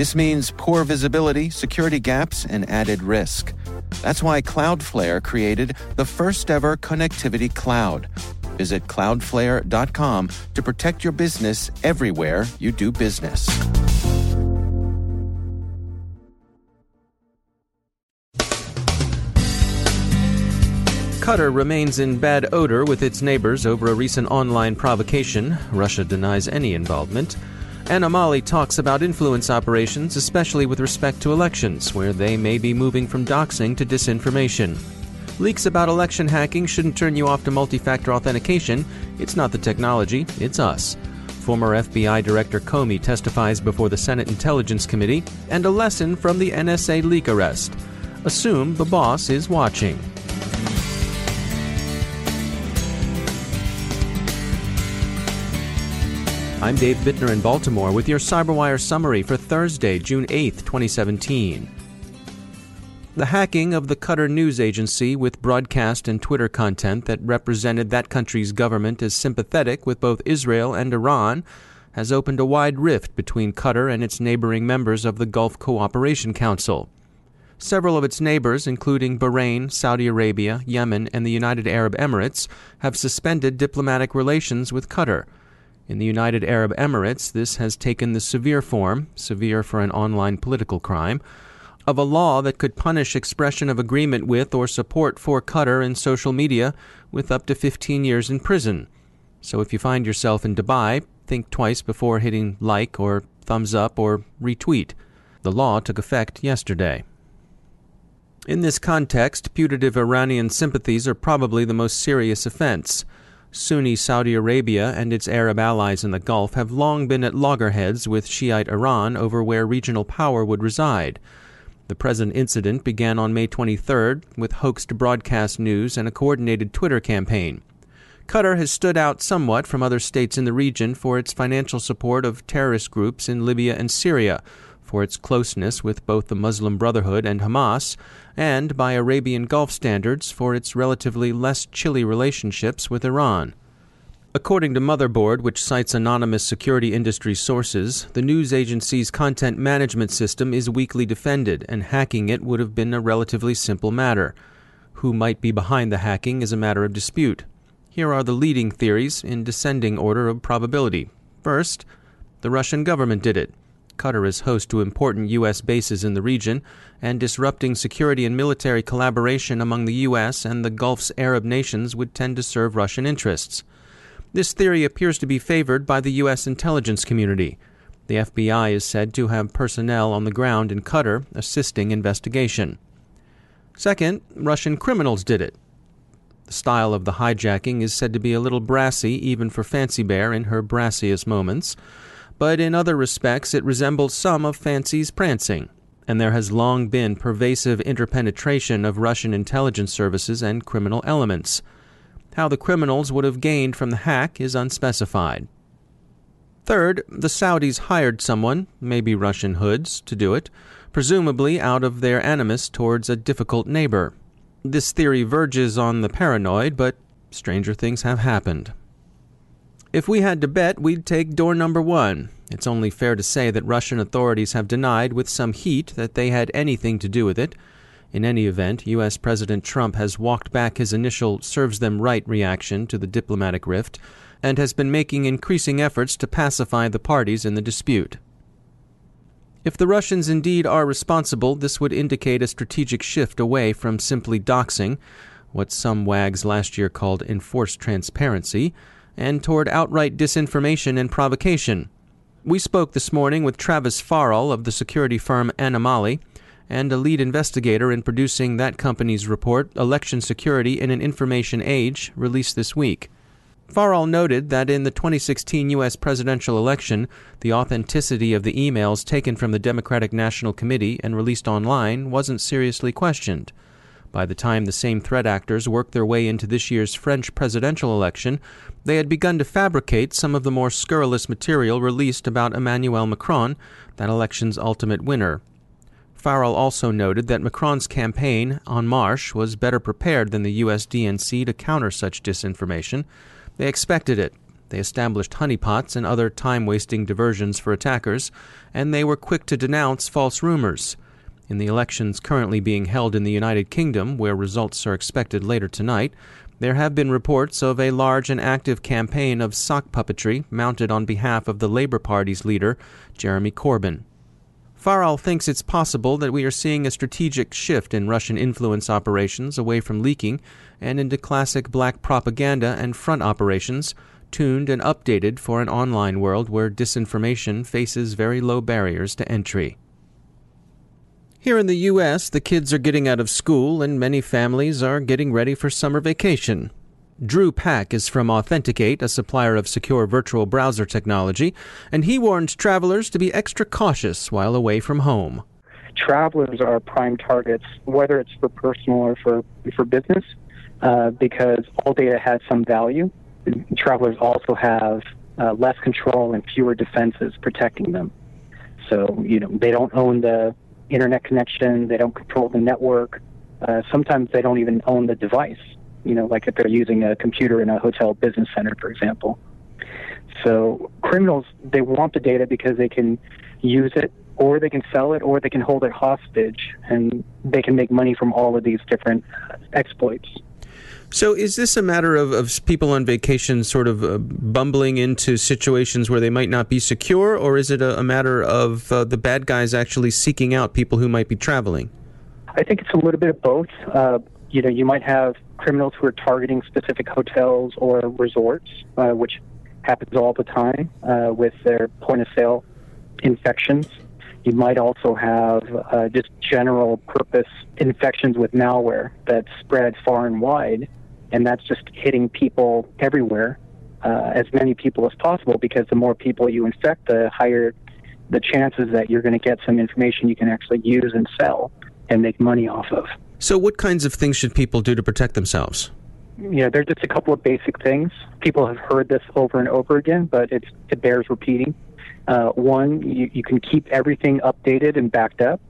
This means poor visibility, security gaps, and added risk. That's why Cloudflare created the first ever connectivity cloud. Visit cloudflare.com to protect your business everywhere you do business. Qatar remains in bad odor with its neighbors over a recent online provocation. Russia denies any involvement. Anomali talks about influence operations, especially with respect to elections, where they may be moving from doxing to disinformation. Leaks about election hacking shouldn't turn you off to multi factor authentication. It's not the technology, it's us. Former FBI Director Comey testifies before the Senate Intelligence Committee, and a lesson from the NSA leak arrest. Assume the boss is watching. I'm Dave Bittner in Baltimore with your CyberWire summary for Thursday, June 8, 2017. The hacking of the Qatar news agency with broadcast and Twitter content that represented that country's government as sympathetic with both Israel and Iran has opened a wide rift between Qatar and its neighboring members of the Gulf Cooperation Council. Several of its neighbors, including Bahrain, Saudi Arabia, Yemen, and the United Arab Emirates, have suspended diplomatic relations with Qatar in the United Arab Emirates, this has taken the severe form, severe for an online political crime, of a law that could punish expression of agreement with or support for Qatar in social media with up to 15 years in prison. So if you find yourself in Dubai, think twice before hitting like or thumbs up or retweet. The law took effect yesterday. In this context, putative Iranian sympathies are probably the most serious offense. Sunni Saudi Arabia and its Arab allies in the Gulf have long been at loggerheads with Shiite Iran over where regional power would reside. The present incident began on May 23rd with hoaxed broadcast news and a coordinated Twitter campaign. Qatar has stood out somewhat from other states in the region for its financial support of terrorist groups in Libya and Syria, for its closeness with both the Muslim Brotherhood and Hamas, and by Arabian Gulf standards for its relatively less chilly relationships with Iran. According to Motherboard, which cites anonymous security industry sources, the news agency's content management system is weakly defended, and hacking it would have been a relatively simple matter. Who might be behind the hacking is a matter of dispute. Here are the leading theories in descending order of probability. First, the Russian government did it. Qatar is host to important U.S. bases in the region, and disrupting security and military collaboration among the U.S. and the Gulf's Arab nations would tend to serve Russian interests. This theory appears to be favored by the U.S. intelligence community. The FBI is said to have personnel on the ground in Qatar assisting investigation. Second, Russian criminals did it. The style of the hijacking is said to be a little brassy, even for Fancy Bear in her brassiest moments but in other respects it resembles some of Fancy's prancing, and there has long been pervasive interpenetration of Russian intelligence services and criminal elements. How the criminals would have gained from the hack is unspecified. Third, the Saudis hired someone, maybe Russian hoods, to do it, presumably out of their animus towards a difficult neighbor. This theory verges on the paranoid, but stranger things have happened. If we had to bet, we'd take door number one. It's only fair to say that Russian authorities have denied with some heat that they had anything to do with it. In any event, U.S. President Trump has walked back his initial serves them right reaction to the diplomatic rift and has been making increasing efforts to pacify the parties in the dispute. If the Russians indeed are responsible, this would indicate a strategic shift away from simply doxing, what some wags last year called enforced transparency, and toward outright disinformation and provocation. We spoke this morning with Travis Farral of the security firm Anomali and a lead investigator in producing that company's report, Election Security in an Information Age, released this week. Farral noted that in the 2016 U.S. presidential election, the authenticity of the emails taken from the Democratic National Committee and released online wasn't seriously questioned. By the time the same threat actors worked their way into this year's French presidential election, they had begun to fabricate some of the more scurrilous material released about Emmanuel Macron, that election's ultimate winner. Farral also noted that Macron's campaign, En Marche, was better prepared than the US DNC to counter such disinformation. They expected it. They established honeypots and other time wasting diversions for attackers, and they were quick to denounce false rumors. In the elections currently being held in the United Kingdom, where results are expected later tonight, there have been reports of a large and active campaign of sock puppetry mounted on behalf of the Labour Party's leader, Jeremy Corbyn. Farral thinks it's possible that we are seeing a strategic shift in Russian influence operations away from leaking and into classic black propaganda and front operations, tuned and updated for an online world where disinformation faces very low barriers to entry. Here in the U.S., the kids are getting out of school and many families are getting ready for summer vacation. Drew Paik is from Authentic8, a supplier of secure virtual browser technology, and he warns travelers to be extra cautious while away from home. Travelers are prime targets, whether it's for personal or for, for business, uh, because all data has some value. Travelers also have uh, less control and fewer defenses protecting them. So, you know, they don't own the internet connection, they don't control the network. Uh, sometimes they don't even own the device you know, like if they're using a computer in a hotel business center, for example. So criminals, they want the data because they can use it or they can sell it or they can hold it hostage and they can make money from all of these different exploits. So, is this a matter of, of people on vacation sort of uh, bumbling into situations where they might not be secure, or is it a, a matter of uh, the bad guys actually seeking out people who might be traveling? I think it's a little bit of both. Uh, you know, you might have criminals who are targeting specific hotels or resorts, uh, which happens all the time uh, with their point of sale infections. You might also have uh, just general purpose infections with malware that spread far and wide, and that's just hitting people everywhere, uh, as many people as possible, because the more people you infect, the higher the chances that you're going to get some information you can actually use and sell and make money off of. So, what kinds of things should people do to protect themselves? Yeah, there's just a couple of basic things. People have heard this over and over again, but it's, it bears repeating. Uh, one, you, you can keep everything updated and backed up.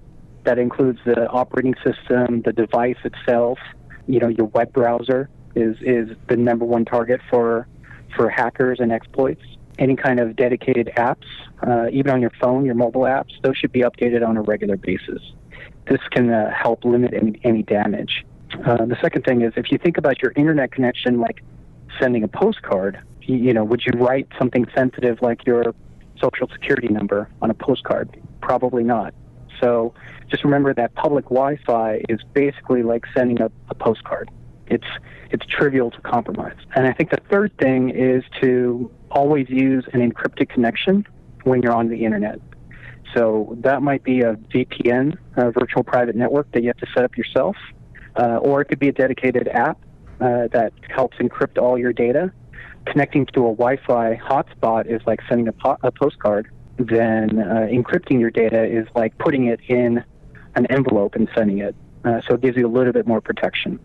That includes the operating system, the device itself. You know, your web browser is is the number one target for for hackers and exploits. Any kind of dedicated apps, uh, even on your phone, your mobile apps, those should be updated on a regular basis this can uh, help limit any, any damage. Uh, the second thing is if you think about your internet connection, like sending a postcard, you, you know, would you write something sensitive like your social security number on a postcard? Probably not. So just remember that public Wi-Fi is basically like sending a, a postcard. It's it's trivial to compromise. And I think the third thing is to always use an encrypted connection when you're on the internet. So that might be a VPN, a virtual private network that you have to set up yourself, uh, or it could be a dedicated app uh, that helps encrypt all your data. Connecting to a Wi-Fi hotspot is like sending a, po- a postcard. Then uh, encrypting your data is like putting it in an envelope and sending it. Uh, so it gives you a little bit more protection.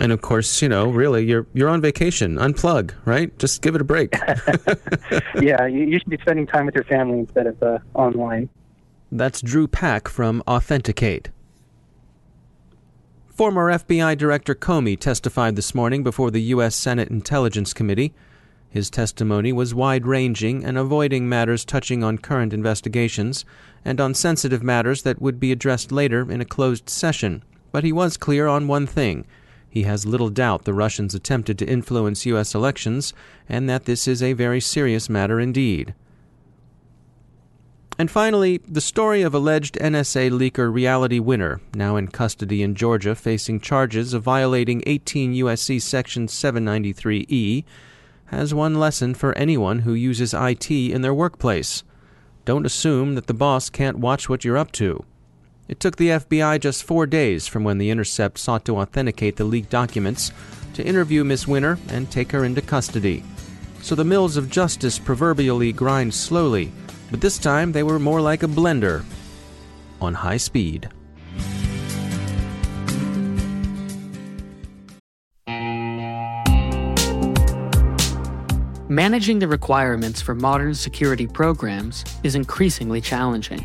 And of course, you know, really, you're you're on vacation. Unplug, right? Just give it a break. yeah, you, you, should be spending time with your family instead of uh, online. That's Drew Paik from Authentic8. Former FBI Director Comey testified this morning before the U.S. Senate Intelligence Committee. His testimony was wide ranging and avoiding matters touching on current investigations and on sensitive matters that would be addressed later in a closed session. But he was clear on one thing he has little doubt the Russians attempted to influence U.S. elections, and that this is a very serious matter indeed. And finally, the story of alleged NSA leaker Reality Winner, now in custody in Georgia facing charges of violating 18 U.S.C. Section 793E, has one lesson for anyone who uses IT in their workplace. Don't assume that the boss can't watch what you're up to. It took the FBI just four days from when The Intercept sought to authenticate the leaked documents to interview Miss Winner and take her into custody. so the mills of justice proverbially grind slowly, but this time they were more like a blender on high speed. Managing the requirements for modern security programs is increasingly challenging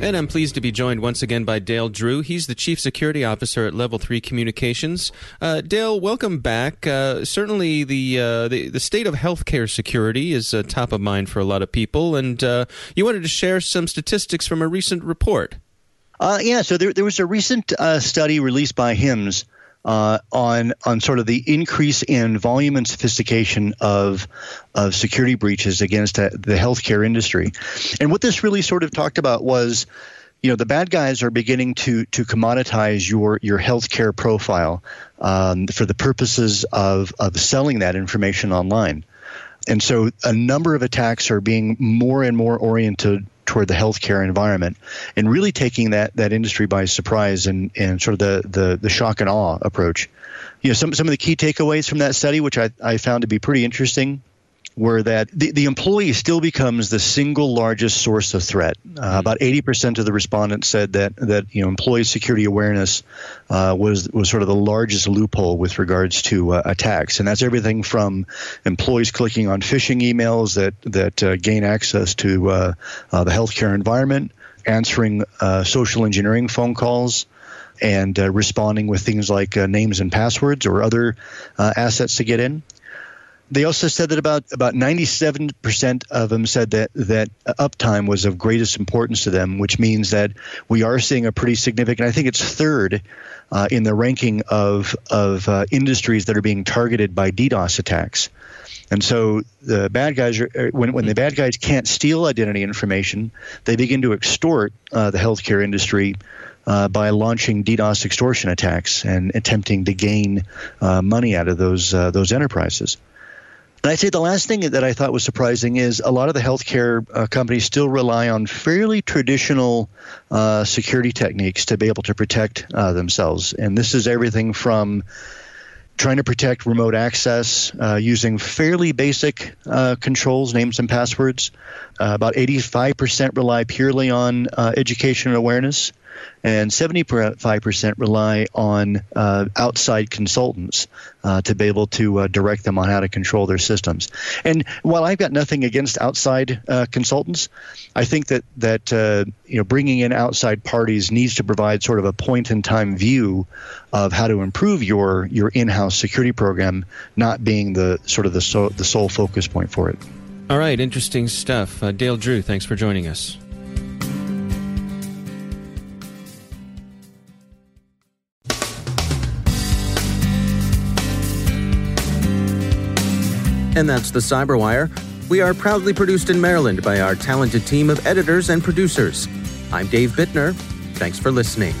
And I'm pleased to be joined once again by Dale Drew. He's the Chief Security Officer at Level 3 Communications. Uh, Dale, welcome back. Uh, certainly, the, uh, the, the state of healthcare security is uh, top of mind for a lot of people, and uh, you wanted to share some statistics from a recent report. Uh, yeah, so there, there was a recent study released by HIMSS uh, on on sort of the increase in volume and sophistication of of security breaches against the healthcare industry. And what this really sort of talked about was you know the bad guys are beginning to to commoditize your your healthcare profile um, for the purposes of of selling that information online, and so a number of attacks are being more and more oriented toward the healthcare environment and really taking that that industry by surprise and, and sort of the, the, the shock and awe approach. You know, some, some of the key takeaways from that study, which I, I found to be pretty interesting, were that the, the employee still becomes the single largest source of threat. Uh, mm-hmm. about 80% of the respondents said that that you know employee security awareness uh, was was sort of the largest loophole with regards to uh, attacks, and that's everything from employees clicking on phishing emails that that uh, gain access to uh, uh, the healthcare environment, answering social engineering phone calls and uh, responding with things like uh, names and passwords or other uh, assets to get in they also said that about about 97% of them said that that uptime was of greatest importance to them, which means that we are seeing a pretty significant. I think it's third uh, in the ranking of of uh, industries that are being targeted by DDoS attacks. And so the bad guys are when when the bad guys can't steal identity information, they begin to extort uh, the healthcare industry. Uh, by launching DDoS extortion attacks and attempting to gain uh, money out of those uh, those enterprises. And I'd say the last thing that I thought was surprising is a lot of the healthcare uh, companies still rely on fairly traditional uh, security techniques to be able to protect uh, themselves. And this is everything from trying to protect remote access uh, using fairly basic uh, controls, names and passwords. Uh, about 85% rely purely on education and awareness. and 75% rely on uh, outside consultants uh, to be able to uh, direct them on how to control their systems. And while I've got nothing against outside uh, consultants, I think that that uh, you know bringing in outside parties needs to provide sort of a point in time view of how to improve your your in-house security program, not being the sort of the so, the sole focus point for it. All right, interesting stuff. Uh, Dale Drew, thanks for joining us. And that's the Cyberwire. We are proudly produced in Maryland by our talented team of editors and producers. I'm Dave Bittner. Thanks for listening.